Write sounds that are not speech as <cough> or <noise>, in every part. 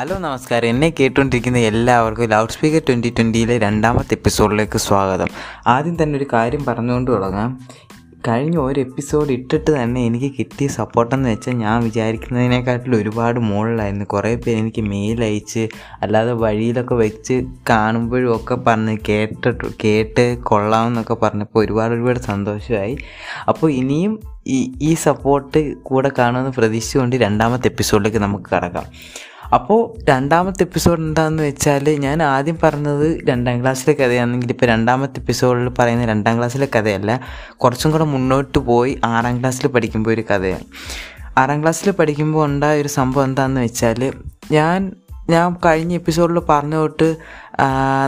Hello നമസ്കാരം. എന്നെ കേട്ടുകൊണ്ടിരിക്കുന്ന എല്ലാവർക്കും ലൗഡ് സ്പീക്കർ ട്വന്റി ട്വന്റിയിലെ രണ്ടാമത്തെ എപ്പിസോഡിലേക്ക് സ്വാഗതം. ആദ്യം തന്നെ ഒരു കാര്യം പറഞ്ഞുകൊണ്ട് തുടങ്ങാം. കഴിഞ്ഞ ഒരു എപ്പിസോഡ് ഇട്ടിട്ട് തന്നെ എനിക്ക് കിട്ടിയ സപ്പോർട്ടെന്ന് വെച്ചാൽ ഞാൻ വിചാരിക്കുന്നതിനെക്കാട്ടിലും ഒരുപാട് മുകളിലായിരുന്നു കുറേ പേര് എനിക്ക് മെയിൽ അയച്ച് അല്ലാതെ വഴിയിലൊക്കെ വെച്ച് കാണുമ്പോഴും ഒക്കെ പറഞ്ഞ് കേട്ടിട്ട് കേട്ട് കൊള്ളാമെന്നൊക്കെ പറഞ്ഞപ്പോൾ ഒരുപാട് ഒരുപാട് സന്തോഷമായി. അപ്പോൾ ഇനിയും ഈ ഈ സപ്പോർട്ട് കൂടെ കാണുമെന്ന് പ്രതീക്ഷിച്ചുകൊണ്ട് രണ്ടാമത്തെ എപ്പിസോഡിലേക്ക് നമുക്ക് കടക്കാം. അപ്പോൾ രണ്ടാമത്തെ എപ്പിസോഡ് എന്താണെന്ന് വെച്ചാൽ ഞാൻ ആദ്യം പറഞ്ഞത് രണ്ടാം ക്ലാസ്സിലെ കഥയാണെങ്കിൽ ഇപ്പോൾ രണ്ടാമത്തെ എപ്പിസോഡിൽ പറയുന്ന രണ്ടാം ക്ലാസ്സിലെ കഥയല്ല. കുറച്ചും കൂടെ മുന്നോട്ട് പോയി ആറാം ക്ലാസ്സിൽ പഠിക്കുമ്പോൾ ഒരു കഥയാണ്. ആറാം ക്ലാസ്സിൽ പഠിക്കുമ്പോൾ ഉണ്ടായ ഒരു സംഭവം എന്താണെന്ന് വെച്ചാൽ ഞാൻ ഞാൻ കഴിഞ്ഞ എപ്പിസോഡിൽ പറഞ്ഞു തൊട്ട്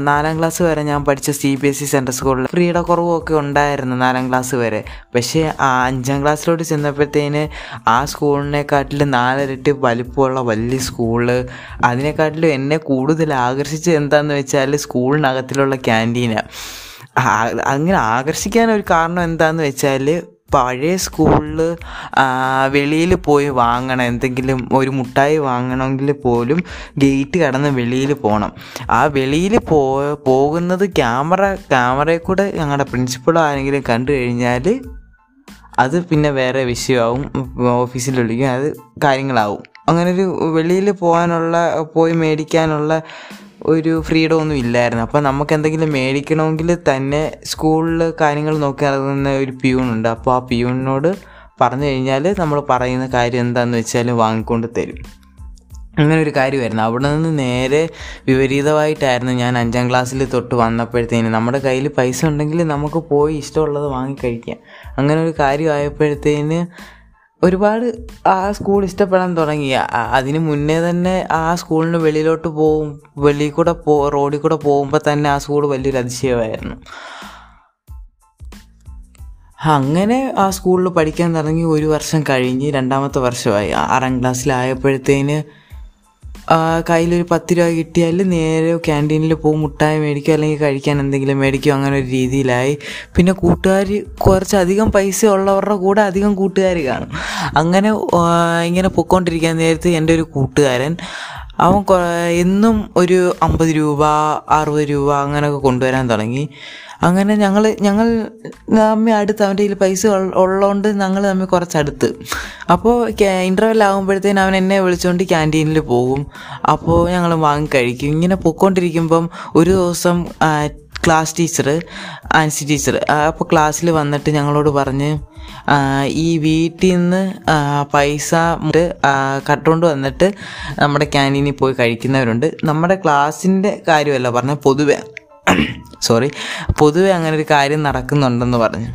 നാലാം ക്ലാസ് വരെ ഞാൻ പഠിച്ച C B S E central സ്കൂളിൽ ഫ്രീയുടെ കുറവൊക്കെ ഉണ്ടായിരുന്നു നാലാം ക്ലാസ് വരെ. പക്ഷേ ആ അഞ്ചാം ക്ലാസ്സിലോട്ട് ചെന്നപ്പോഴത്തേന് ആ സ്കൂളിനെക്കാട്ടിലും നാലരട്ടി വലിപ്പമുള്ള വലിയ സ്കൂൾ അതിനെക്കാട്ടിലും എന്നെ കൂടുതൽ ആകർഷിച്ചത് എന്താണെന്ന് വെച്ചാൽ സ്കൂളിനകത്തിലുള്ള ക്യാന്റീനാണ് അങ്ങനെ ആകർഷിക്കാൻ ഒരു കാരണം എന്താണെന്ന് വെച്ചാൽ പഴയ സ്കൂളിൽ വെളിയിൽ പോയി വാങ്ങണം. എന്തെങ്കിലും ഒരു മുട്ടായി വാങ്ങണമെങ്കിൽ പോലും ഗേറ്റ് കടന്ന് വെളിയിൽ പോകണം ആ വെളിയിൽ പോ പോകുന്നത് ക്യാമറ ക്യാമറയിൽ കൂടെ ഞങ്ങളുടെ പ്രിൻസിപ്പൾ ആരെങ്കിലും കണ്ടു കഴിഞ്ഞാൽ അത് പിന്നെ വേറെ വിഷയമാവും. ഓഫീസിൽ വിളിക്കും. അത് കാര്യങ്ങളാവും. അങ്ങനൊരു വെളിയിൽ പോകാനുള്ള പോയി മേടിക്കാനുള്ള ഒരു ഫ്രീഡം ഒന്നും ഇല്ലായിരുന്നു. അപ്പോൾ നമുക്ക് എന്തെങ്കിലും മേടിക്കണമെങ്കിൽ തന്നെ സ്കൂളിൽ കാര്യങ്ങൾ നോക്കി നടക്കുന്ന ഒരു പ്യൂണുണ്ട് അപ്പോൾ ആ പ്യൂണിനോട് പറഞ്ഞു കഴിഞ്ഞാൽ നമ്മൾ പറയുന്ന കാര്യം എന്താണെന്ന് വെച്ചാൽ വാങ്ങിക്കൊണ്ട് തരും. അങ്ങനെ ഒരു കാര്യമായിരുന്നു. അവിടെ നിന്ന് നേരെ വിപരീതമായിട്ടായിരുന്നു ഞാൻ അഞ്ചാം ക്ലാസ്സിൽ തൊട്ട് വന്നപ്പോഴത്തേന്. നമ്മുടെ കയ്യിൽ പൈസ ഉണ്ടെങ്കിൽ നമുക്ക് പോയി ഇഷ്ടമുള്ളത് വാങ്ങിക്കഴിക്കാം അങ്ങനെ ഒരു കാര്യമായപ്പോഴത്തേന് ഒരുപാട് ആ സ്കൂൾ ഇഷ്ടപ്പെടാൻ തുടങ്ങി. അതിന് മുന്നേ തന്നെ ആ സ്കൂളിന് വെളിയിലോട്ട് പോവും വെളിയിൽ കൂടെ പോ റോഡിൽ കൂടെ പോകുമ്പോൾ തന്നെ ആ സ്കൂൾ വലിയൊരു അതിശയമായിരുന്നു. അങ്ങനെ ആ സ്കൂളിൽ പഠിക്കാൻ തുടങ്ങി ഒരു വർഷം കഴിഞ്ഞ് രണ്ടാമത്തെ വർഷമായി. ആറാം ക്ലാസ്സിലായപ്പോഴത്തേന് കയ്യിലൊരു പത്ത് രൂപ കിട്ടിയാൽ നേരെ ക്യാന്റീനിൽ പോകും മുട്ടായി മേടിക്കും അല്ലെങ്കിൽ കഴിക്കാൻ എന്തെങ്കിലും മേടിക്കും അങ്ങനെ ഒരു രീതിയിലായി. പിന്നെ കൂട്ടുകാർ കുറച്ചധികം പൈസ ഉള്ളവരുടെ കൂടെ അധികം കൂട്ടുകാർ കാണും. അങ്ങനെ ഇങ്ങനെ പൊയ്ക്കൊണ്ടിരിക്കാൻ നേരത്ത് എന്റെ ഒരു കൂട്ടുകാരൻ അവൻ എന്നും ഒരു അമ്പത് രൂപ അറുപത് രൂപ അങ്ങനെയൊക്കെ കൊണ്ടുവരാൻ തുടങ്ങി. അങ്ങനെ ഞങ്ങൾ ഞങ്ങൾ തമ്മിൽ അടുത്ത് അവന്റെ കയ്യിൽ പൈസ ഉള്ള- ഉള്ളതുകൊണ്ട് ഞങ്ങൾ തമ്മിൽ കുറച്ചടുത്ത്. അപ്പോൾ ഇന്റർവെൽ ആകുമ്പോഴത്തേന് അവൻ എന്നെ വിളിച്ചുകൊണ്ട് ക്യാന്റീനിൽ പോകും. അപ്പോൾ ഞങ്ങൾ വാങ്ങി കഴിക്കും. ഇങ്ങനെ പൊയ്ക്കൊണ്ടിരിക്കുമ്പം ഒരു ദിവസം ക്ലാസ് ടീച്ചർ ആൻസി ടീച്ചർ അപ്പോൾ ക്ലാസ്സിൽ വന്നിട്ട് ഞങ്ങളോട് പറഞ്ഞ് ഈ വീട്ടിൽ നിന്ന് പൈസ കട്ടുകൊണ്ട് വന്നിട്ട് നമ്മുടെ ക്യാന്റീനിൽ പോയി കഴിക്കുന്നവരുണ്ട്. നമ്മുടെ ക്ലാസ്സിന്റെ കാര്യമല്ല പറഞ്ഞ പൊതുവെ. <coughs> സോറി പൊതുവെ അങ്ങനെ ഒരു കാര്യം നടക്കുന്നുണ്ടെന്ന് പറഞ്ഞു.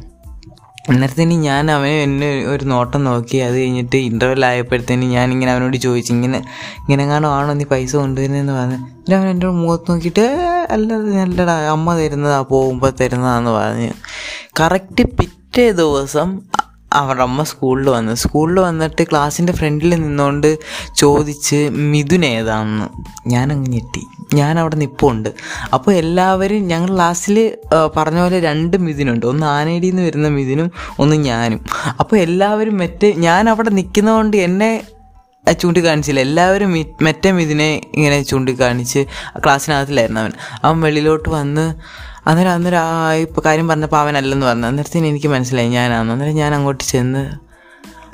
അന്നേരത്തേന് ഞാൻ അവനെ എന്നെ ഒരു നോട്ടം നോക്കി അത് കഴിഞ്ഞിട്ട് ഇന്റർവെൽ ആയപ്പോഴത്തേന് ഞാൻ ഇങ്ങനെ അവനോട് ചോദിച്ചു ഇങ്ങനെ ഇങ്ങനെ കാണോ ആണോ നീ പൈസ കൊണ്ടുവരുന്നതെന്ന് പറഞ്ഞു? എന്നിട്ട് അവൻ എന്റെ മുഖത്ത് നോക്കിയിട്ട് "ഏ, അല്ല നല്ലടാ അമ്മ തരുന്നതാ പോകുമ്പോൾ തരുന്നതാന്ന് പറഞ്ഞു. കറക്റ്റ് പിറ്റേ ദിവസം അവരുടെ അമ്മ സ്കൂളിൽ വന്നു. സ്കൂളിൽ വന്നിട്ട് ക്ലാസ്സിന്റെ ഫ്രണ്ടിൽ നിന്നുകൊണ്ട് ചോദിച്ച് മിഥുൻ ഏതാണെന്ന്? ഞാനങ്ങ് ഞെട്ടി. ഞാൻ അവിടെ നിൽപ്പുണ്ട് അപ്പോൾ എല്ലാവരും ഞങ്ങൾ ക്ലാസ്സിൽ പറഞ്ഞ പോലെ രണ്ട് മിഥുനുണ്ട്. ഒന്ന് ആനേടിയിൽ നിന്ന് വരുന്ന മിഥുനും ഒന്ന് ഞാനും. അപ്പോൾ എല്ലാവരും മറ്റേ ഞാൻ അവിടെ നിൽക്കുന്നതുകൊണ്ട് എന്നെ ചൂണ്ടിക്കാണിച്ചില്ല. എല്ലാവരും മറ്റേ മിഥുനെ ഇങ്ങനെ ചൂണ്ടിക്കാണിച്ച് ക്ലാസ്സിനകത്തിലായിരുന്നു അവൻ. അവൻ വെളിയിലോട്ട് വന്ന് അന്നേരം അന്നേരം ആ ഇപ്പോൾ കാര്യം പറഞ്ഞപ്പോൾ അവനല്ലെന്ന് പറഞ്ഞു. അന്നേരത്തേന് എനിക്ക് മനസ്സിലായി ഞാനാണ് അന്നേരം ഞാൻ അങ്ങോട്ട് ചെന്ന്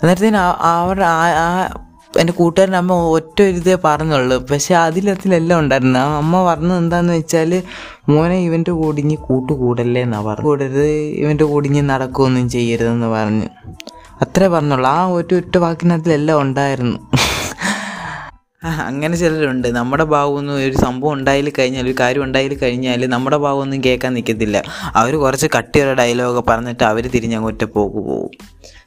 അന്നേരത്തേന് അവരുടെ ആ ആ എന്റെ കൂട്ടുകാരന്റെ അമ്മ ഒറ്റ ഒരു ഇതേ പറഞ്ഞുള്ളൂ. പക്ഷെ അതിലത്തിലെല്ലാം ഉണ്ടായിരുന്നു. ആ അമ്മ പറഞ്ഞത് എന്താന്ന് വെച്ചാൽ മോനെ ഇവന്റെ കൂടിഞ്ഞ് കൂട്ടുകൂടല്ലേ എന്നാണ് പറഞ്ഞു കൂടരുത് ഇവന്റെ കൂടിഞ്ഞ് നടക്കുകയൊന്നും ചെയ്യരുതെന്ന് പറഞ്ഞു. അത്രേ പറഞ്ഞുള്ളൂ. ആ ഒറ്റ ഒറ്റ വാക്കിനകത്തിലെല്ലാം ഉണ്ടായിരുന്നു. അങ്ങനെ ചിലരുണ്ട്. നമ്മുടെ ഭാഗമൊന്നും ഒരു സംഭവം ഉണ്ടായി കഴിഞ്ഞാൽ ഒരു കാര്യം ഉണ്ടായി കഴിഞ്ഞാൽ നമ്മുടെ ഭാഗമൊന്നും കേൾക്കാൻ നിൽക്കത്തില്ല. അവർ കുറച്ച് കട്ടിയുള്ള ഡയലോഗ് പറഞ്ഞിട്ട് അവർ തിരിഞ്ഞങ്ങ് പോക്ക് പോകും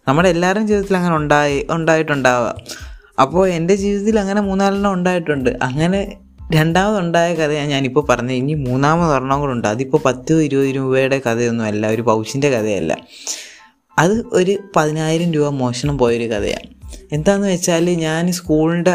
നമ്മുടെ എല്ലാവരുടെയും ജീവിതത്തിൽ അങ്ങനെ ഉണ്ടായി ഉണ്ടായിട്ടുണ്ടാവുക അപ്പോൾ എന്റെ ജീവിതത്തിൽ അങ്ങനെ മൂന്നാലെണ്ണം ഉണ്ടായിട്ടുണ്ട്. അങ്ങനെ രണ്ടാമതുണ്ടായ കഥയാണ് ഞാനിപ്പോൾ പറഞ്ഞത്. ഇനി മൂന്നാമത് ഒരെണ്ണം കൂടെ ഉണ്ട്. അതിപ്പോൾ പത്ത് ഇരുപത് രൂപയുടെ കഥയൊന്നുമല്ല ഒരു പൗച്ചിന്റെ കഥയല്ല. അത് ഒരു പതിനായിരം രൂപ മോഷണം പോയൊരു കഥയാണ് എന്താണെന്ന് വെച്ചാൽ ഞാൻ സ്കൂളിന്റെ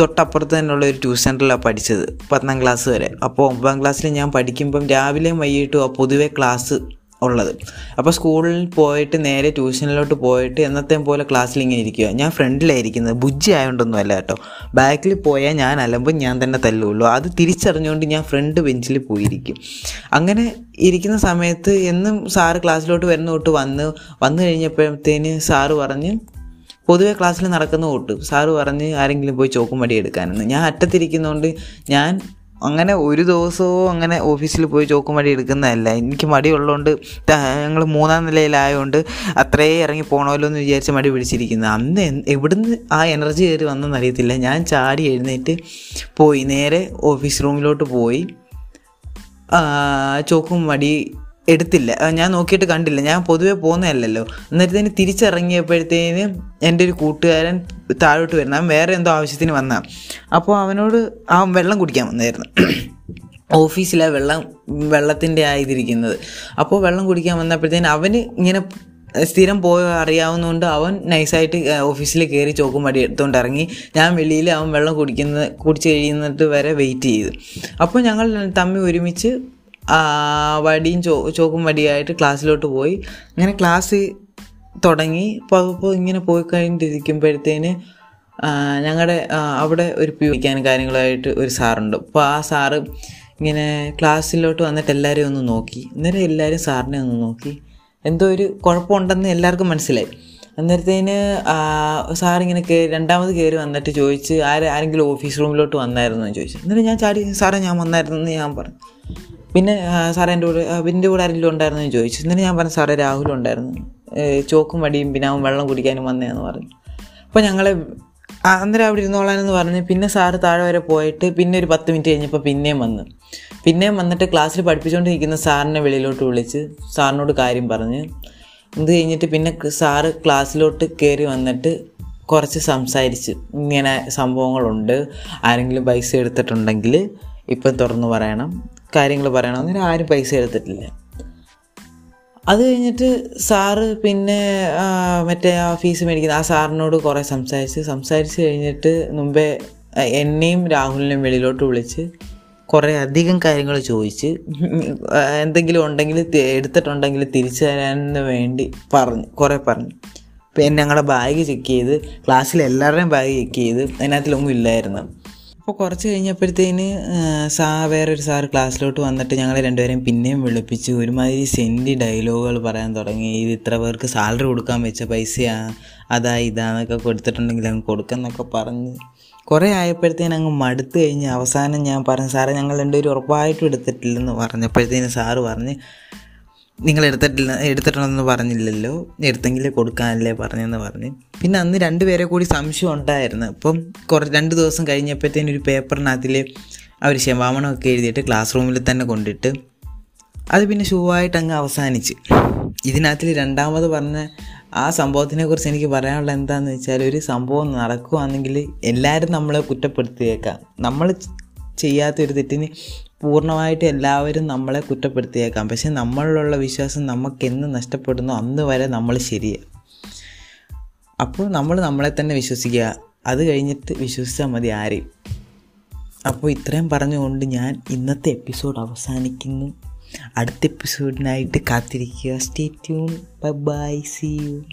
തൊട്ടപ്പുറത്ത് തന്നെയുള്ള ഒരു ട്യൂഷൻ സെന്ററിലാണ് പഠിച്ചത് പത്താം ക്ലാസ് വരെ. അപ്പോൾ ഒമ്പതാം ക്ലാസ്സിൽ ഞാൻ പഠിക്കുമ്പം രാവിലെയും വൈകിട്ടും പൊതുവെ ക്ലാസ് ഉള്ളത്. അപ്പോൾ സ്കൂളിൽ പോയിട്ട് നേരെ ട്യൂഷനിലോട്ട് പോയിട്ട് എന്നത്തെയും പോലെ ക്ലാസ്സിൽ ഇങ്ങനെ ഇരിക്കുക ഞാൻ ഫ്രണ്ടിലായിരിക്കുന്നത് ബുജ്ജി ആയതുകൊണ്ടൊന്നും അല്ല കേട്ടോ. ബാക്കിൽ പോയാൽ ഞാൻ അലമ്പും ഞാൻ തന്നെ തല്ലുള്ളൂ. അത് തിരിച്ചറിഞ്ഞുകൊണ്ട് ഞാൻ ഫ്രണ്ട് ബെഞ്ചിൽ പോയിരിക്കും. അങ്ങനെ ഇരിക്കുന്ന സമയത്ത് എന്നും സാറ് ക്ലാസ്സിലോട്ട് വരുന്ന തൊട്ട് വന്ന് വന്നു കഴിഞ്ഞപ്പോഴത്തേന് സാറ് പറഞ്ഞ് പൊതുവെ ക്ലാസ്സിൽ നടക്കുന്ന കൂട്ട് സാറ് പറഞ്ഞ് ആരെങ്കിലും പോയി ചോക്കും വടി എടുക്കാനെന്ന്. ഞാൻ അറ്റത്തിരിക്കുന്നതുകൊണ്ട് ഞാൻ അങ്ങനെ ഒരു ദിവസവും അങ്ങനെ ഓഫീസിൽ പോയി ചോക്കും മടി എടുക്കുന്നതല്ല. എനിക്ക് മടിയുള്ളതുകൊണ്ട് ഞങ്ങൾ മൂന്നാം നിലയിലായതുകൊണ്ട് അത്രേ ഇറങ്ങി പോകണമല്ലോ എന്ന് വിചാരിച്ച് മടി പിടിച്ചിരിക്കുന്നത് അന്ന് എവിടുന്ന് ആ എനർജി കയറി വന്നെന്നറിയത്തില്ല ഞാൻ ചാടി എഴുന്നേറ്റ് പോയി. നേരെ ഓഫീസ് റൂമിലോട്ട് പോയി. ചോക്കും മടി എടുത്തില്ല. ഞാൻ നോക്കിയിട്ട് കണ്ടില്ല. ഞാൻ പൊതുവെ പോകുന്നതല്ലല്ലോ. എന്നിട്ടത്തേന് തിരിച്ചിറങ്ങിയപ്പോഴത്തേന് എന്റെ ഒരു കൂട്ടുകാരൻ താഴോട്ട് വരുന്ന. അവൻ വേറെ എന്തോ ആവശ്യത്തിന് വന്ന. അപ്പോൾ അവനോട് ആ വെള്ളം കുടിക്കാൻ വന്നായിരുന്നു. ഓഫീസിലാണ് വെള്ളം വെള്ളത്തിന്റെ ആയിരിക്കുന്നത് അപ്പോൾ വെള്ളം കുടിക്കാൻ വന്നപ്പോഴത്തേന് അവന് ഇങ്ങനെ സ്ഥിരം പോയ അറിയാവുന്നതുകൊണ്ട് അവൻ നൈസായിട്ട് ഓഫീസിൽ കയറി ചോക്കും മടി എടുത്തുകൊണ്ട് ഇറങ്ങി. ഞാൻ വെളിയിൽ അവൻ വെള്ളം കുടിക്കുന്ന കുടിച്ച് കഴിയുന്നിട്ട് വരെ വെയിറ്റ് ചെയ്തു. അപ്പോൾ ഞങ്ങൾ തമ്മിൽ ഒരുമിച്ച് വടിയും ചോ ചോക്കും വടിയായിട്ട് ക്ലാസ്സിലോട്ട് പോയി. അങ്ങനെ ക്ലാസ് തുടങ്ങി. അപ്പോൾ ഇങ്ങനെ പോയി കഴിഞ്ഞിട്ടിരിക്കുമ്പോഴത്തേന് ഞങ്ങളുടെ അവിടെ ഒരു പിടിക്കാനും കാര്യങ്ങളായിട്ട് ഒരു സാറുണ്ട്. അപ്പോൾ ആ സാറ് ഇങ്ങനെ ക്ലാസ്സിലോട്ട് വന്നിട്ട് എല്ലാവരെയും ഒന്ന് നോക്കി. അന്നേരം എല്ലാവരും സാറിനെ ഒന്ന് നോക്കി. എന്തോ ഒരു കുഴപ്പമുണ്ടെന്ന് എല്ലാവർക്കും മനസ്സിലായി. അന്നേരത്തേന് സാറിങ്ങനെ കയറി രണ്ടാമത് കയറി വന്നിട്ട് ചോദിച്ച് ആരെ ആരെങ്കിലും ഓഫീസ് റൂമിലോട്ട് വന്നായിരുന്നു എന്ന് ചോദിച്ചു. എന്നിട്ട് ഞാൻ ചാടി സാറേ ഞാൻ വന്നായിരുന്നു എന്ന് ഞാൻ പറഞ്ഞു. പിന്നെ സാറേ എന്റെ കൂടെ അവന്റെ കൂടെ ആരെങ്കിലും ഉണ്ടായിരുന്നു എന്ന് ചോദിച്ചു. എന്നിട്ട് ഞാൻ പറഞ്ഞു സാറേ രാഹുൽ ഉണ്ടായിരുന്നു. ചോക്കും വടിയും പിന്നെ അവൻ വെള്ളം കുടിക്കാനും വന്നതെന്ന് പറഞ്ഞു. അപ്പോൾ ഞങ്ങളെ അന്നേരം അവിടെ ഇരുന്നോളാനെന്ന് പറഞ്ഞ് പിന്നെ സാറ് താഴെ വരെ പോയിട്ട് പിന്നെ ഒരു പത്ത് മിനിറ്റ് കഴിഞ്ഞപ്പോൾ പിന്നെയും വന്ന്. പിന്നെയും വന്നിട്ട് ക്ലാസ്സിൽ പഠിപ്പിച്ചുകൊണ്ടിരിക്കുന്ന സാറിനെ വെളിയിലോട്ട് വിളിച്ച് സാറിനോട് കാര്യം പറഞ്ഞ്. ഇത് കഴിഞ്ഞിട്ട് പിന്നെ സാറ് ക്ലാസ്സിലോട്ട് കയറി വന്നിട്ട് കുറച്ച് സംസാരിച്ച്. ഇങ്ങനെ സംഭവങ്ങളുണ്ട്. ആരെങ്കിലും പൈസ എടുത്തിട്ടുണ്ടെങ്കിൽ ഇപ്പം തുറന്നു പറയണം. കാര്യങ്ങൾ പറയണം. അങ്ങനെ ആരും പൈസ എടുത്തിട്ടില്ല. അത് കഴിഞ്ഞിട്ട് സാറ് പിന്നെ മറ്റേ ആ ഫീസ് മേടിക്കുന്ന ആ സാറിനോട് കുറേ സംസാരിച്ച് സംസാരിച്ച് കഴിഞ്ഞിട്ട് മുമ്പേ എന്നെയും രാഹുലിനെയും വെളിയിലോട്ട് വിളിച്ച് കുറേ അധികം കാര്യങ്ങൾ ചോദിച്ച് എന്തെങ്കിലും ഉണ്ടെങ്കിൽ എടുത്തിട്ടുണ്ടെങ്കിൽ തിരിച്ചു തരാനെന്ന് വേണ്ടി പറഞ്ഞു കുറേ പറഞ്ഞു. പിന്നെ ഞങ്ങളുടെ ബാഗ് ചെക്ക് ചെയ്ത് ക്ലാസ്സിൽ എല്ലാവരുടെയും ബാഗ് ചെക്ക് ചെയ്ത് അതിനകത്തിലൊന്നും ഇല്ലായിരുന്നു. അപ്പോൾ കുറച്ച് കഴിഞ്ഞപ്പോഴത്തേന് സാ വേറൊരു സാർ ക്ലാസ്സിലോട്ട് വന്നിട്ട് ഞങ്ങളെ രണ്ടുപേരെയും പിന്നെയും വിളിപ്പിച്ച് ഒരുമാതിരി സെന്റി ഡയലോഗുകൾ പറയാൻ തുടങ്ങി. ഇത് ഇത്ര പേർക്ക് സാലറി കൊടുക്കാൻ വെച്ച പൈസയാ അതാ ഇതാന്നൊക്കെ കൊടുത്തിട്ടുണ്ടെങ്കിൽ അങ്ങ് കൊടുക്കുന്നൊക്കെ പറഞ്ഞ് കുറേ ആയപ്പോഴത്തേന് അങ്ങ് മടുത്ത് കഴിഞ്ഞ് അവസാനം ഞാൻ പറഞ്ഞു സാറേ ഞങ്ങൾ രണ്ടുപേരും ഉറപ്പായിട്ടും എടുത്തിട്ടില്ലെന്ന് പറഞ്ഞപ്പോഴത്തേന് സാറ് പറഞ്ഞ് നിങ്ങൾ എടുത്തിട്ടില്ല എടുത്തിട്ടുണ്ടെന്ന് പറഞ്ഞില്ലല്ലോ. എടുത്തെങ്കിലേ കൊടുക്കാനല്ലേ പറഞ്ഞെന്ന് പറഞ്ഞ്. പിന്നെ അന്ന് രണ്ടുപേരെ കൂടി സംശയം ഉണ്ടായിരുന്നു. അപ്പം കുറേ രണ്ട് ദിവസം കഴിഞ്ഞപ്പോഴത്തേനും ഒരു പേപ്പറിനകത്തിൽ അവർ ശവാമണമൊക്കെ എഴുതിയിട്ട് ക്ലാസ് റൂമിൽ തന്നെ കൊണ്ടിട്ട് അത് പിന്നെ ഷൂവായിട്ട് അങ്ങ് അവസാനിച്ച്. ഇതിനകത്തിൽ രണ്ടാമത് പറഞ്ഞ ആ സംഭവത്തിനെ കുറിച്ച് എനിക്ക് പറയാനുള്ള എന്താണെന്ന് വെച്ചാൽ ഒരു സംഭവം നടക്കുകയാണെങ്കിൽ എല്ലാവരും നമ്മളെ കുറ്റപ്പെടുത്തിയേക്കാം. നമ്മൾ ചെയ്യാത്തൊരു തെറ്റിന് പൂർണമായിട്ട് എല്ലാവരും നമ്മളെ കുറ്റപ്പെടുത്തിയേക്കാം. പക്ഷെ നമ്മളിലുള്ള വിശ്വാസം നമുക്ക് എന്ന് നഷ്ടപ്പെടുന്നു അന്ന് വരെ നമ്മൾ ശരിയാണ് അപ്പോൾ നമ്മൾ നമ്മളെ തന്നെ വിശ്വസിക്കുക. അത് കഴിഞ്ഞിട്ട് വിശ്വസിച്ചാൽ മതി ആരെയും. അപ്പോൾ ഇത്രയും പറഞ്ഞുകൊണ്ട് ഞാൻ ഇന്നത്തെ എപ്പിസോഡ് അവസാനിക്കുന്നു. അടുത്ത എപ്പിസോഡിനായിട്ട് കാത്തിരിക്കുക. Stay tune bye bye see you